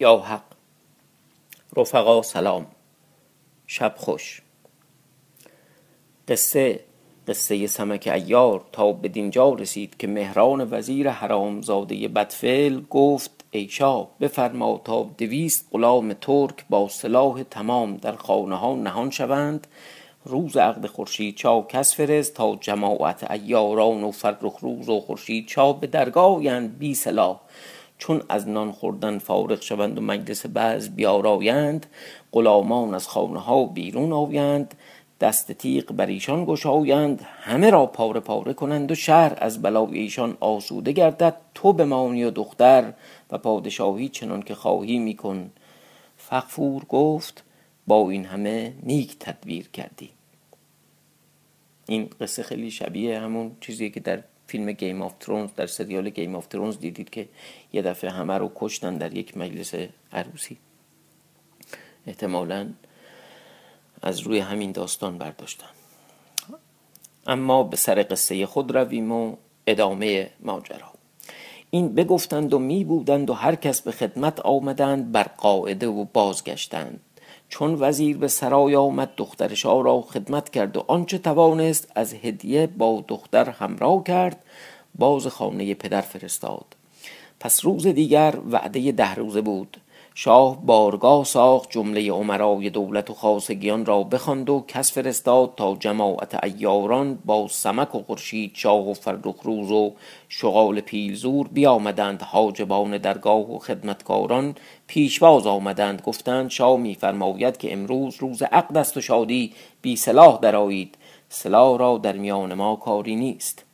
یا حق. رفقا سلام. شب خوش. قصه قصه سمک ایار تا به دینجا رسید که مهران وزیر حرامزاده بدفعل گفت ای شاه بفرما تا دویست غلام ترک با سلاح تمام در خانه ها نهان شوند. روز عقد خورشید چا کس فرست تا جماعت ایاران و فرخ روز و خورشید چا به درگاه بی سلاح. چون از نان خوردن فارغ شوند و مجلس بعض بیارایند غلامان از خانه ها بیرون آیند دست تیغ بر ایشان گشایند همه را پاره پاره کنند و شهر از بلای ایشان آسوده گردد تو بمانی و دختر و پادشاهی چنان که خواهی میکن. فغفور گفت با این همه نیک تدبیر کردی. این قصه خیلی شبیه همون چیزی که در فیلم Game of Thrones در سریال Game of Thrones دیدید که یه دفعه همه رو کشتن در یک مجلس عروسی. احتمالا از روی همین داستان برداشتن. اما به سر قصه خود رویم و ادامه ماجرا. این بگفتند و می بودند و هر کس به خدمت آمدند بر قاعده و بازگشتند. چون وزیر به سرای آمد دختر را خدمت کرد و آنچه توانست از هدیه با دختر همراه کرد باز خانه پدر فرستاد. پس روز دیگر وعده ده روزه بود. شاه بارگاه ساخت جمله عمرای دولت و خاصگیان را بخواند و کس فرستاد تا جماعت ایاران با سمک و خورشید شاه و فرخ روز و شغال پیلزور بیامدند حاجبان درگاه و خدمتکاران. پیشواز آمدند گفتند شاه میفرماید که امروز روز عقد است و شادی بی سلاح درآیید. سلاح را در میان ما کاری نیست.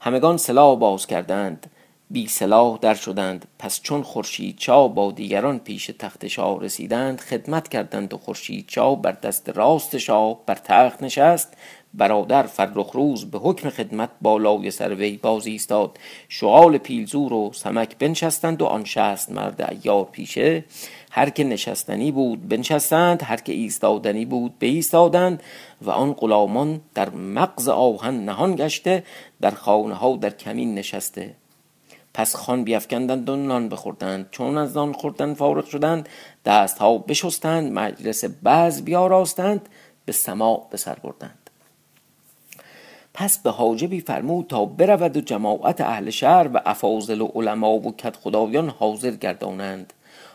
همگان سلاح باز کردند. بی سلاح در شدند. پس چون خورشید چا با دیگران پیش تخت شاه رسیدند خدمت کردند و خورشید چا بر دست راست شاه بر تخت نشست. برادر فرخ روز به حکم خدمت بالای سر وی باز ایستاد. شغال پیلزور و سمک بنشستند و آن شست مرد ایار پیشه. هر که نشستنی بود بنشستند هر که ایستادنی بود ایستادند و آن غلامان در مغز آهن نهان گشته در خانه ها در کمین نشسته. پس خان بیافکندند و نان بخوردند چون از نان خوردن فارغ شدند دست ها بشستند مجلس بعض بیاراستند به سماع به سر بردند. پس به حاجبی فرمود تا برود و جماعت اهل شهر و افاضل و علما و کت خدایان حاضر گردانند.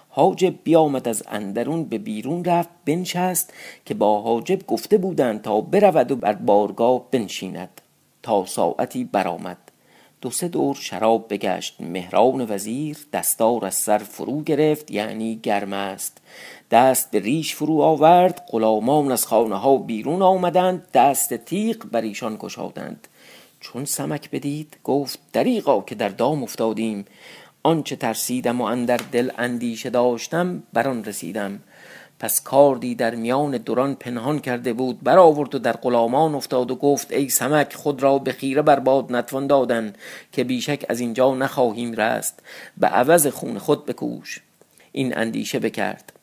حاجب بیامد از اندرون به بیرون رفت بنشست که با حاجب گفته بودند تا برود و بر بارگاه بنشیند تا ساعتی برآمد. دو سه دور شراب بگشت. مهران وزیر دستار از سر فرو گرفت یعنی گرم است. دست به ریش فرو آورد غلامان از خانه ها بیرون آمدند دست تیغ بر ایشان گشادند. چون سمک بدید گفت دریغا که در دام افتادیم. آنچه ترسیدم و اندر دل اندیشه داشتم بر آن رسیدم. پس کاردی در میان دوران پنهان کرده بود برآورد و در غلامان افتاد و گفت ای سمک خود را به خیره بر باد نتوان دادن که بیشک از اینجا نخواهیم رست. به عوض خون خود بکوش. این اندیشه بکرد.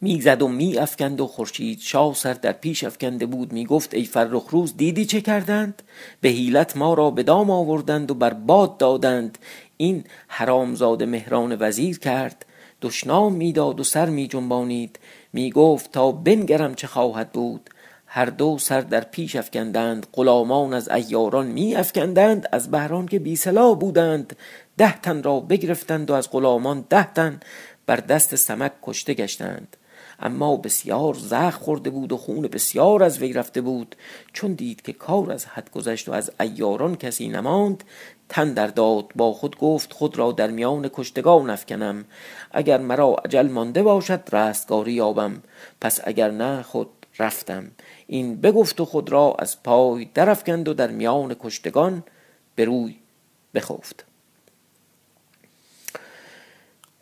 می‌زد و می افکند و خورشید شاه سر در پیش افکنده بود. می گفت ای فرخ روز دیدی چه کردند؟ به حیلت ما را به دام آوردند و بر باد دادند. این حرامزاده مهران وزیر کرد. دشنام می‌داد و سر می جنبانید می گفت تا بنگرم چه خواهد بود. هر دو سر در پیش افکندند. غلامان از ایاران می افکندند. از بهران که بی بودند. ده تن را بگرفتند و از غلامان ده تن بر دست سمک کشته گشتند. اما بسیار زخ خورده بود و خون بسیار از وی رفته بود. چون دید که کار از حد گذشت و از ایاران کسی نماند تن در داد با خود گفت خود را در میان کشتگان افکنم. اگر مرا عجل مانده باشد رستگاری یابم. پس اگر نه خود رفتم. این بگفت و خود را از پای درفکند و در میان کشتگان به روی بخفت.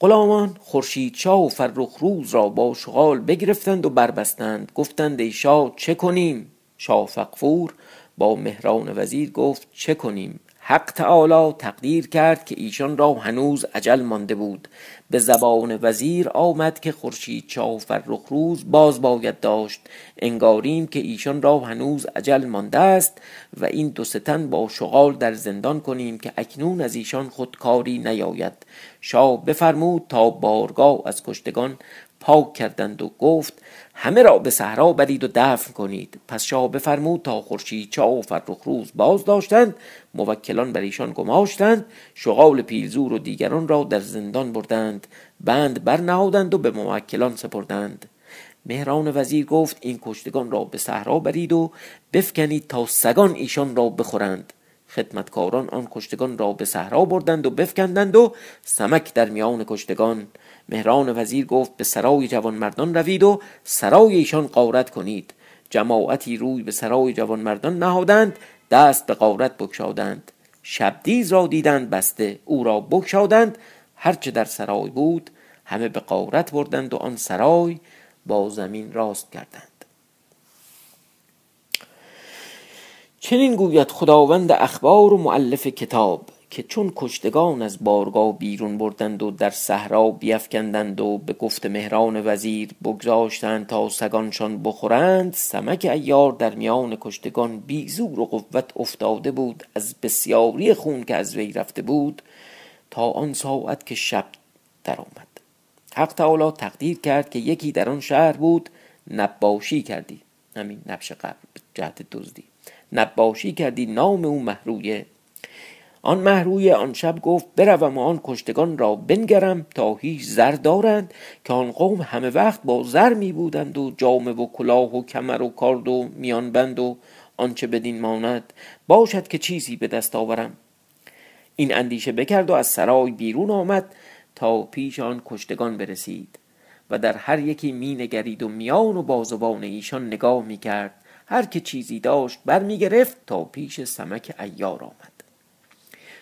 غلامان خورشید شاه و فرخ روز را با شغال بگرفتند و بربستند. گفتند ای شاه چه کنیم؟ شاه فقفور با مهران وزیر گفت چه کنیم؟ حق تعالی تقدیر کرد که ایشان را هنوز عجل مانده بود. به زبان وزیر آمد که خورشید شاه فرخ روز باز باید داشت. انگاریم که ایشان را هنوز عجل مانده است و این دو ستن با شغال در زندان کنیم که اکنون از ایشان خودکاری نیاید. شاه بفرمود تا بارگاه از کشتگان پاک کردند و گفت همه را به صحرا برید و دفن کنید. پس شاه بفرمود تا خورشید چا و فرخ روز باز داشتند موکلان بر ایشان گماشتند شغال پیلزور و دیگران را در زندان بردند بند برنهادند و به موکلان سپردند. مهران وزیر گفت این کشتگان را به صحرا برید و بفکنید تا سگان ایشان را بخورند. خدمتکاران آن کشتگان را به صحرا بردند و بفکندند و سمک در میان کشتگان. مهران وزیر گفت به سرای جوانمردان روید و سرای ایشان قارت کنید. جماعتی روی به سرای جوانمردان نهادند دست به قارت بکشادند شبدیز را دیدند بسته او را بکشادند هرچه در سرای بود همه به قارت بردند و آن سرای با زمین راست کردند چنین گوید خداوند اخبار و معلف کتاب که چون کشتگان از بارگاه بیرون بردند و در صحرا بیفکندند و به گفت مهران وزیر بگذاشتند تا سگانشان بخورند سمک ایار در میان کشتگان بیزور و قوت افتاده بود از بسیاری خون که از وی رفته بود تا آن ساعت که شب درآمد. حق تعالی تقدیر کرد که یکی در آن شهر بود نباشی کردی. همین نبش قبل جهت دزدی. نباشی کردی نام او محرویه. آن محروی آن شب گفت بروم و آن کشتگان را بنگرم تا هیچ زر دارند که آن قوم همه وقت با زر می بودند و جامه و کلاه و کمر و کارد و میان بند و آنچه بدین ماند باشد که چیزی به دست آورم. این اندیشه بکرد و از سرای بیرون آمد تا پیش آن کشتگان برسید و در هر یکی می نگرید و میان و بازوان ایشان نگاه می کرد. هر که چیزی داشت بر می گرفت تا پیش سمک ایار آمد.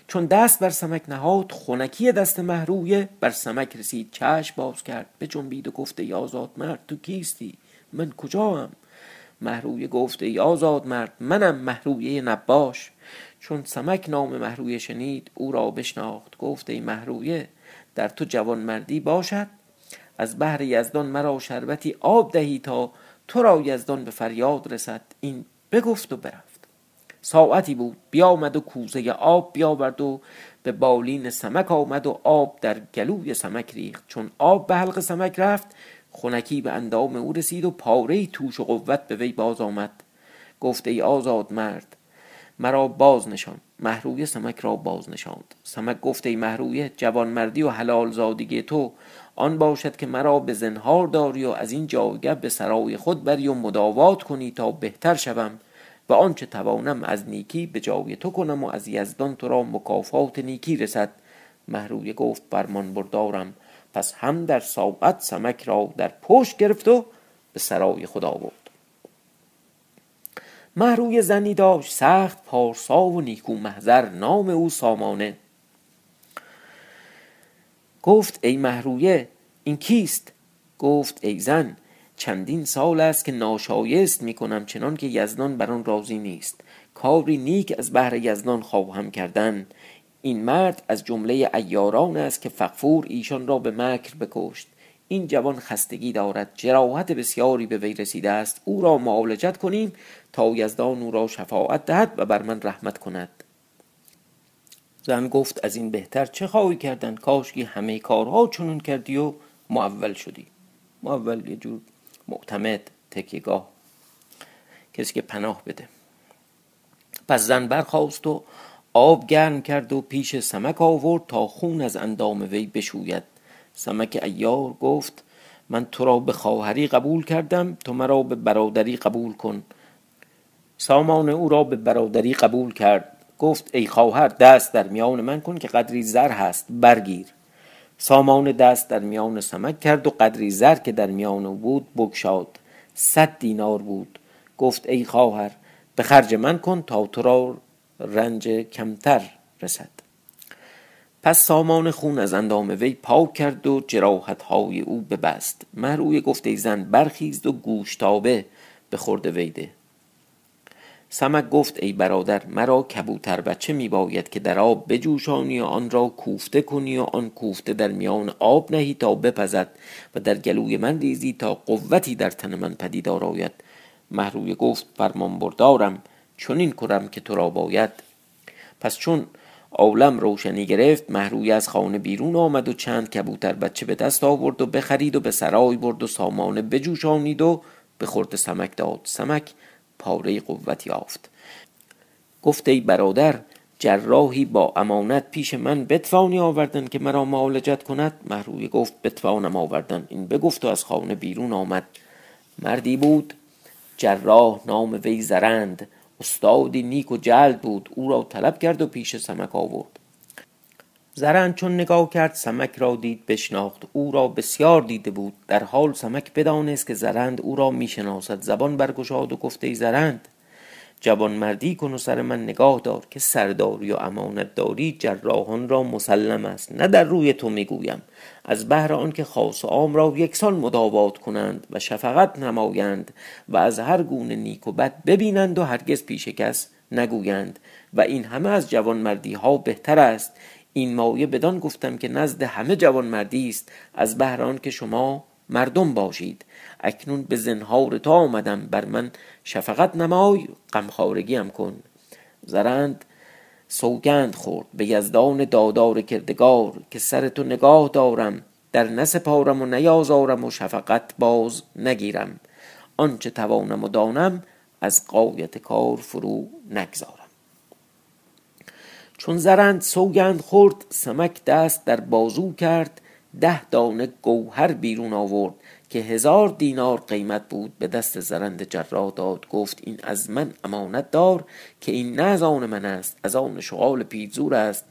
چون دست بر سمک نهاد خونکی دست محرویه بر سمک رسید. چشم باز کرد به جنبید و گفته ای آزاد مرد تو کیستی؟ من کجا هم محرویه گفته ای آزاد مرد منم محرویه نباش. چون سمک نام محرویه شنید او را بشناخت. گفته محرویه در تو جوان مردی باشد؟ از بحر یزدان مرا شربتی آب دهی تا تو را یزدان به فریاد رسد. این بگفت و برفت. ساعتی بود. بیامد و کوزه آب بیاورد و به بالین سمک آمد و آب در گلوی سمک ریخت. چون آب به حلق سمک رفت خونکی به اندام او رسید و پاره توش و قوت به وی باز آمد. گفته ای آزاد مرد مرا باز نشان. محروی سمک را باز نشاند. سمک گفته ای محرویه جوان مردی و حلال زادگی تو آن باشد که مرا به زنهار داری و از این جایگه به سرای خود بری و مداوات کنی تا بهتر شوم و آنچه توانم از نیکی به جای تو کنم و از یزدان تو را مکافات نیکی رسد. محروی گفت برمان بردارم. پس هم در ساعت سمک را در پشت گرفت و به سرای خدا برد محروی زنی داشت سخت پارسا و نیکو محضر نام او سامانه. گفت ای محرویه این کیست؟ گفت ای زن چندین سال است که ناشایست می کنم چنان که یزدان بر آن راضی نیست. کاری نیک از بهر یزدان خواهم کردن. این مرد از جمله ایاران است که فقفور ایشان را به مکر بکشت. این جوان خستگی دارد جراحت بسیاری به وی رسیده است. او را معالجت کنیم تا یزدان او را شفاعت دهد و بر من رحمت کند. زن گفت از این بهتر چه خواهی کردن؟ کاشکی همه کارها چنون کردی و معول شدی. معول یه جور معتمد تکیگاه کسی که پناه بده. پس زن برخواست و آب گرم کرد و پیش سمک آورد تا خون از اندام وی بشوید. سمک ایار گفت من تو را به خواهری قبول کردم تو مرا به برادری قبول کن. سامان او را به برادری قبول کرد. گفت ای خواهر دست در میان من کن که قدری زر هست برگیر. سامان دست در میان سمک کرد و قدری زر که در میان بود بگشاد. صد دینار بود. گفت ای خواهر به خرج من کن تا تو را رنج کمتر رسد. پس سامان خون از اندام وی پاک کرد و جراحت های او ببست. مهروی گفت ای زن برخیزد و گوشتابه به خورد ویده سمک گفت ای برادر مرا کبوتر بچه می باید که در آب بجوشانی و آن را کوفته کنی و آن کوفته در میان آب نهی تا بپزد و در گلوی من ریزی تا قوتی در تن من پدیدار آید. محروی گفت فرمان بردارم چون این کنم که تو را باید. پس چون عالم روشنی گرفت محروی از خانه بیرون آمد و چند کبوتر بچه به دست آورد و بخرید و به سرای برد و سامانه بجوشانید و به خورد سمک داد. سمک پاره قوت یافت. گفت ای برادر جراحی با امانت پیش من بتوانی آوردن که مرا معالجت کند؟ محروی گفت بتوانم آوردن. این بگفت و از خانه بیرون آمد. مردی بود جراح نام وی زرند. استادی نیک و جلد بود. او را طلب کرد و پیش سمک آورد. زرند چون نگاه کرد سمک را دید بشناخت. او را بسیار دیده بود. در حال سمک بدانست که زرند او را می‌شناسد. زبان برگشاد و گفته زرند جوان مردی کن و سر من نگاه دار که سرداری و امانت داری جراحان را مسلم است. نه در روی تو می‌گویم. از بهر آنکه خاص و عام را یکسان مداوات کنند و شفقت نمایند و از هر گونه نیک و بد ببینند و هرگز پیش کس نگویند و این همه از جوان مردی ها بهتر است. این مایه بدان گفتم که نزد همه جوان مردی است. از بهر که شما مردم باشید. اکنون به زنهار تا آمدم. بر من شفقت نمای. غمخوارگیم کن. زرند سوگند خورد. به یزدان دادار کردگار که سر تو نگاه دارم. در نسپارم و نیازارم و شفقت باز نگیرم. آنچه توانم و دانم از قایت کار فرو نگذارم. چون زرند سوگند خورد سمک دست در بازو کرد ده دانه گوهر بیرون آورد که هزار دینار قیمت بود به دست زرند جراح داد. گفت این از من امانت دار که این نه از آن من است از آن شغال پیزور است.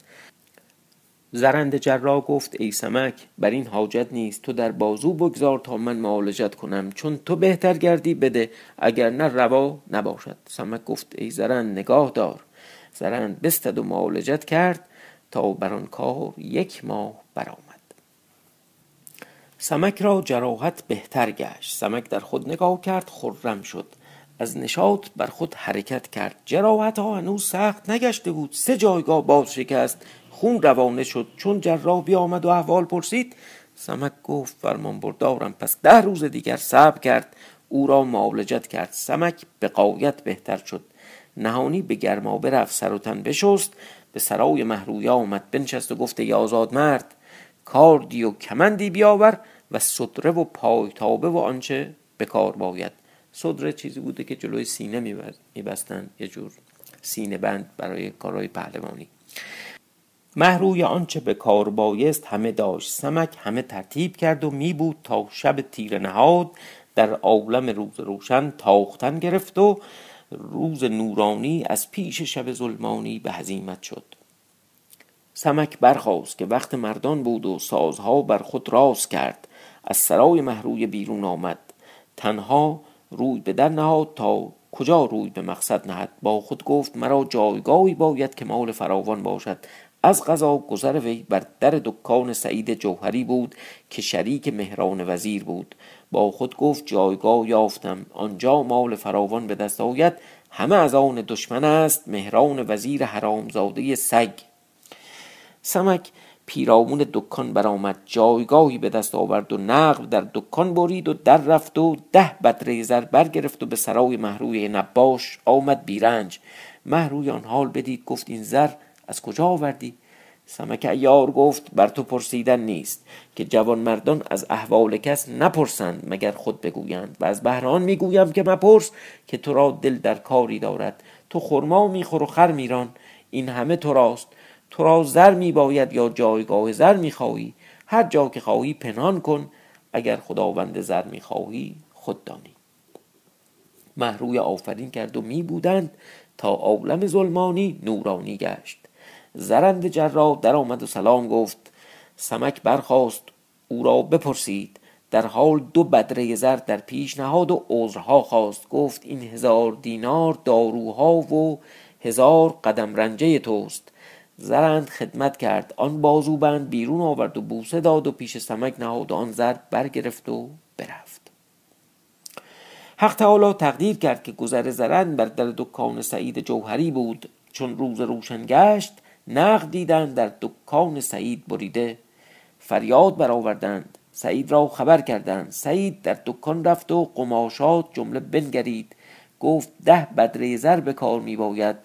زرند جراح گفت ای سمک بر این حاجت نیست تو در بازو بگذار تا من معالجت کنم چون تو بهتر گردی بده اگر نه روا نباشد. سمک گفت ای زرند نگاه دار. زرند بستد و معالجت کرد تا بر آن کار یک ماه برآمد. سمک را جراحت بهتر گشت. سمک در خود نگاه کرد خرم شد. از نشاط بر خود حرکت کرد. جراحت ها هنوز سخت نگشته بود. سه جایگاه باز شکست. خون روانه شد. چون جراح بیامد و احوال پرسید سمک گفت فرمان بردارم. پس ده روز دیگر صبر کرد. او را معالجت کرد. سمک به قایت بهتر شد. نهانی به گرما برفت سر و تن بشست به سرای محرویا آمد بنشست و گفت ای آزاد مرد کاردی و کمندی بیاور و صدره و پایتابه و آنچه به کار باید. صدره چیزی بوده که جلوی سینه میبستن یه جور سینه بند برای کارهای پهلوانی. محروی آنچه به کار بایست همه داشت سمک همه ترتیب کرد و می بود تا شب تیر نهاد در عالم روز روشن تاختن گرفت و روز نورانی از پیش شب ظلمانی به هزیمت شد. سمک برخواست که وقت مردان بود و سازها بر خود راست کرد. از سرای محروی بیرون آمد. تنها روی به در نهاد تا کجا روی به مقصد نهد. با خود گفت مرا جایگاهی باید که مال فراوان باشد. از غذا گذر وی بر در دکان سعید جوهری بود که شریک مهران وزیر بود. با خود گفت جایگاه یافتم. آنجا مال فراوان به دست آید. همه از آن دشمن است. مهران وزیر حرامزاده سگ. سمک پیرامون دکان برآمد. جایگاهی به دست آورد و نقل در دکان برید و در رفت و ده بدره زر برگرفت و به سرای محروی نباش آمد بیرنج. محروی آن حال بدید گفت این زر از کجا آوردی؟ سمک ایار گفت بر تو پرسیدن نیست که جوان مردان از احوال کس نپرسند مگر خود بگویند و از بهران می‌گویم که مپرس که تو را دل در کاری دارد. تو خرما میخور و خر میران این همه تو راست تو را زر می باید یا جایگاه زر می خواهی هر جا که خواهی پنهان کن اگر خداوند زر می خواهی خود دانی. محروی آفرین کرد و می بودند تا عالم ظلمانی نورانی گشت. زرند جراح در آمد و سلام گفت. سمک برخاست او را بپرسید. در حال دو بدره زر در پیش نهاد و عذرها خواست. گفت این هزار دینار داروها و هزار قدم رنجه توست. زرند خدمت کرد. آن بازوبند بیرون آورد و بوسه داد و پیش سمک نهاد و آن زر برگرفت و برفت. حق تعالی تقدیر کرد که گذر زرند بر در دکان سعید جوهری بود. چون روز روشن گشت نقد دیدند در دکان سعید بریده. فریاد برآوردند. سعید را خبر کردند. سعید در دکان رفت و قماشات جمله بنگرید. گفت ده بدره زر به کار می باید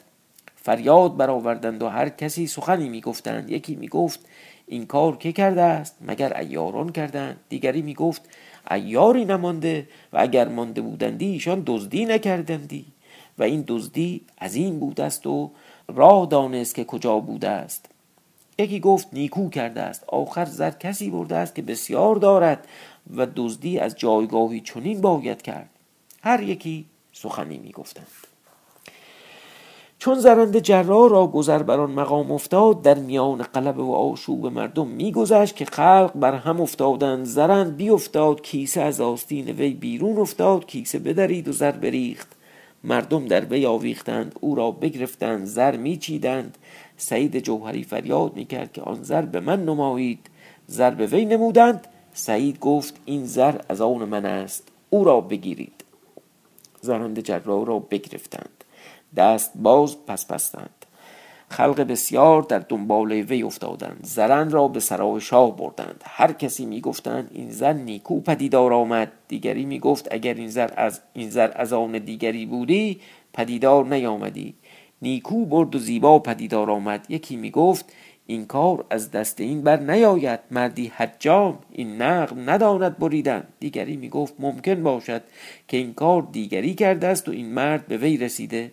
فریاد برآوردند و هر کسی سخنی می‌گفتند. یکی می‌گفت این کار که کرده است؟ مگر ایاران کردند. دیگری می‌گفت ایاری نمانده و اگر مانده بودندی ایشان دزدی نکردندی. و این دزدی این بود است و راه دانست که کجا بوده است. یکی گفت نیکو کرده است. آخر زر کسی برده است که بسیار دارد و دزدی از جایگاهی چنین باید کرد. هر یکی سخنی می‌گفتند. چون زرند جرا را گذر بر آن مقام افتاد در میان قلب و آشوب مردم میگذشت که خلق بر هم افتادند. زرند افتاد کیسه از آستین وی بیرون افتاد کیسه بدرید و زر بریخت. مردم در وی آویختند او را بگرفتند زر میچیدند. سعید جوهری فریاد می‌کرد که آن زر به من نمایید. زر به وی نمودند. سعید گفت این زر از آن من است. او را بگیرید. زرند جرا را بگرفتند. دست باز پس پستند خلق بسیار در دنبال وی افتادند. زرن را به سرای شاه بردند. هر کسی می‌گفتند این زن نیکو پدیدار آمد. دیگری می‌گفت اگر این زر از این زر از آن دیگری بودی پدیدار نیامدی. نیکو برد و زیبا پدیدار آمد. یکی می‌گفت این کار از دست این بر نیاید. مردی حجام این نقل نداند بریدن. دیگری می‌گفت ممکن باشد که این کار دیگری کرده است و این مرد به وی رسیده.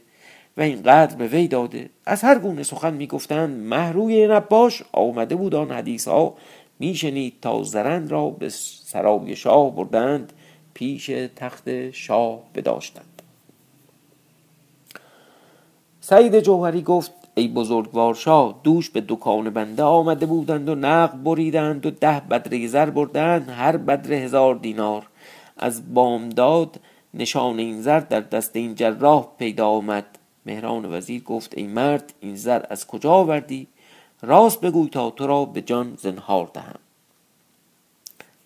و این قدر به وی داده. از هر گونه سخن می‌گفتند محروی نباش آمده بود آن حدیث ها میشنید تا زرند را به سرای شاه بردند پیش تخت شاه بداشتند. سعید جوهری گفت ای بزرگوار شاه دوش به دکان بنده آمده بودند و نقد بریدند و ده بدره زر بردند هر بدره هزار دینار. از بامداد نشان این زر در دست این جراح پیدا آمد. مهران وزیر گفت ای مرد این زر از کجا آوردی؟ راست بگوی تا تو را به جان زنهار دهم.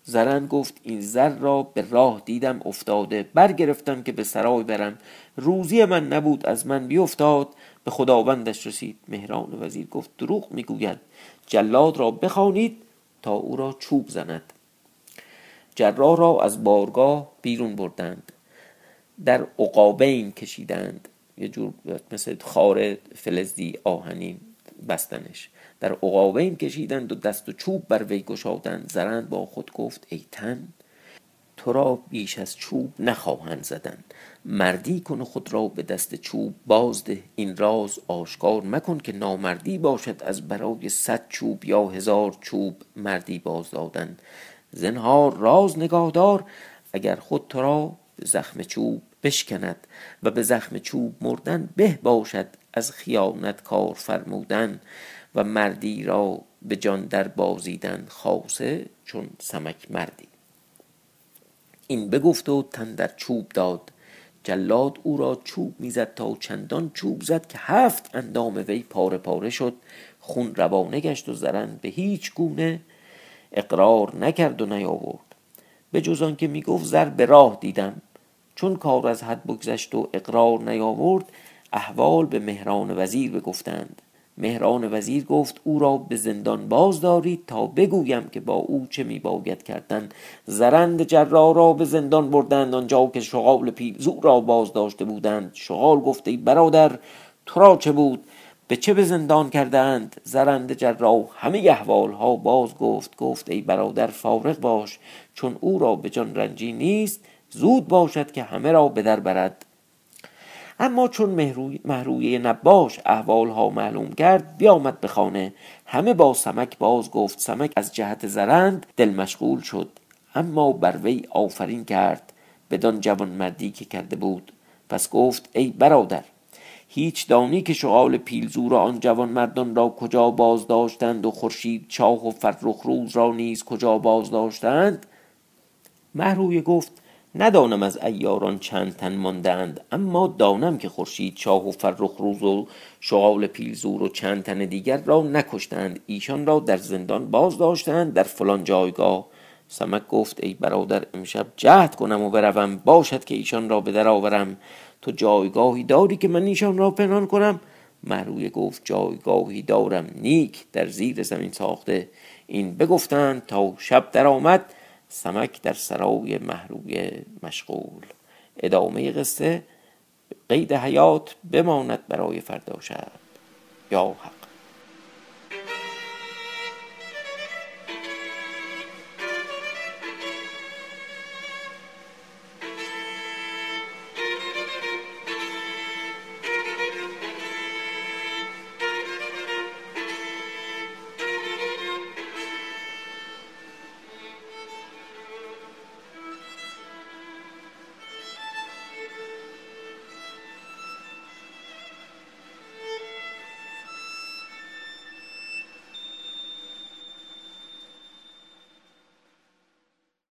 زرن گفت این زر را به راه دیدم افتاده برگرفتم که به سرای برم. روزی من نبود از من بیافتاد به خداوندش رسید. مهران وزیر گفت دروغ می‌گوید جلاد را بخوانید تا او را چوب زند. جرا را از بارگاه بیرون بردند در عقابین کشیدند. یه جور مثل خار فلزی آهنین بستنش. در عقابین کشیدند و دست و چوب بر وی گشادند. زرند با خود گفت ای تن تو را بیش از چوب نخواهند زدن. مردی کن خود را به دست چوب بازده. این راز آشکار مکن که نامردی باشد از برای صد چوب یا هزار چوب مردی باز دادن زنهار راز نگاهدار اگر خود تو را زخم چوب بشکند و به زخم چوب مردن به باشد از خیانت کار فرمودن و مردی را به جان در بازیدن خاصه چون سمک مردی. این بگفت و تن در چوب داد. جلاد او را چوب می‌زد تا چندان چوب زد که هفت اندام وی پاره پاره شد. خون روانه گشت و زرن به هیچ گونه اقرار نکرد و نیاورد. به جز آنکه می‌گفت زر به راه دیدم. چون کار از حد بگذشت و اقرار نیاورد احوال به مهران وزیر بگفتند. مهران وزیر گفت او را به زندان باز دارید تا بگویم که با او چه می باید کردن. زرند جرا را به زندان بردند آنجا که شغال پیلزو را باز داشته بودند. شغال گفته برادر تو را چه بود؟ به چه به زندان کردند زرند جرا همه احوال ها باز گفت گفت ای برادر فارغ باش چون او را به جان رنجی نیست زود باشد که همه را به در برد. اما چون محروی نباش احوال ها معلوم کرد بیامد به خانه. همه با سمک باز گفت سمک از جهت زرند دل مشغول شد. اما بر وی آفرین کرد بدان جوان مردی که کرده بود. پس گفت ای برادر هیچ دانی که شغال پیلزور آن جوان مردان را کجا باز داشتند و خورشید چاه و فرخ روز را نیز کجا باز داشتند؟ محروی گفت ندانم از ایاران چند تن ماندند اما دانم که خورشید شاه و فرخ روز و شغال پیلزور و چند تن دیگر را نکشتند ایشان را در زندان باز داشتند در فلان جایگاه. سمک گفت ای برادر امشب جهد کنم و بروم. باشد که ایشان را به در آورم. تو جایگاهی داری که من ایشان را پنهان کنم؟ محرویه گفت جایگاهی دارم نیک در زیر زمین ساخته. این بگفتند تا شب درآمد. سمک در سرای محرویه مشغول. ادامه قصه قید حیات بماند برای فردا شب. یا حق.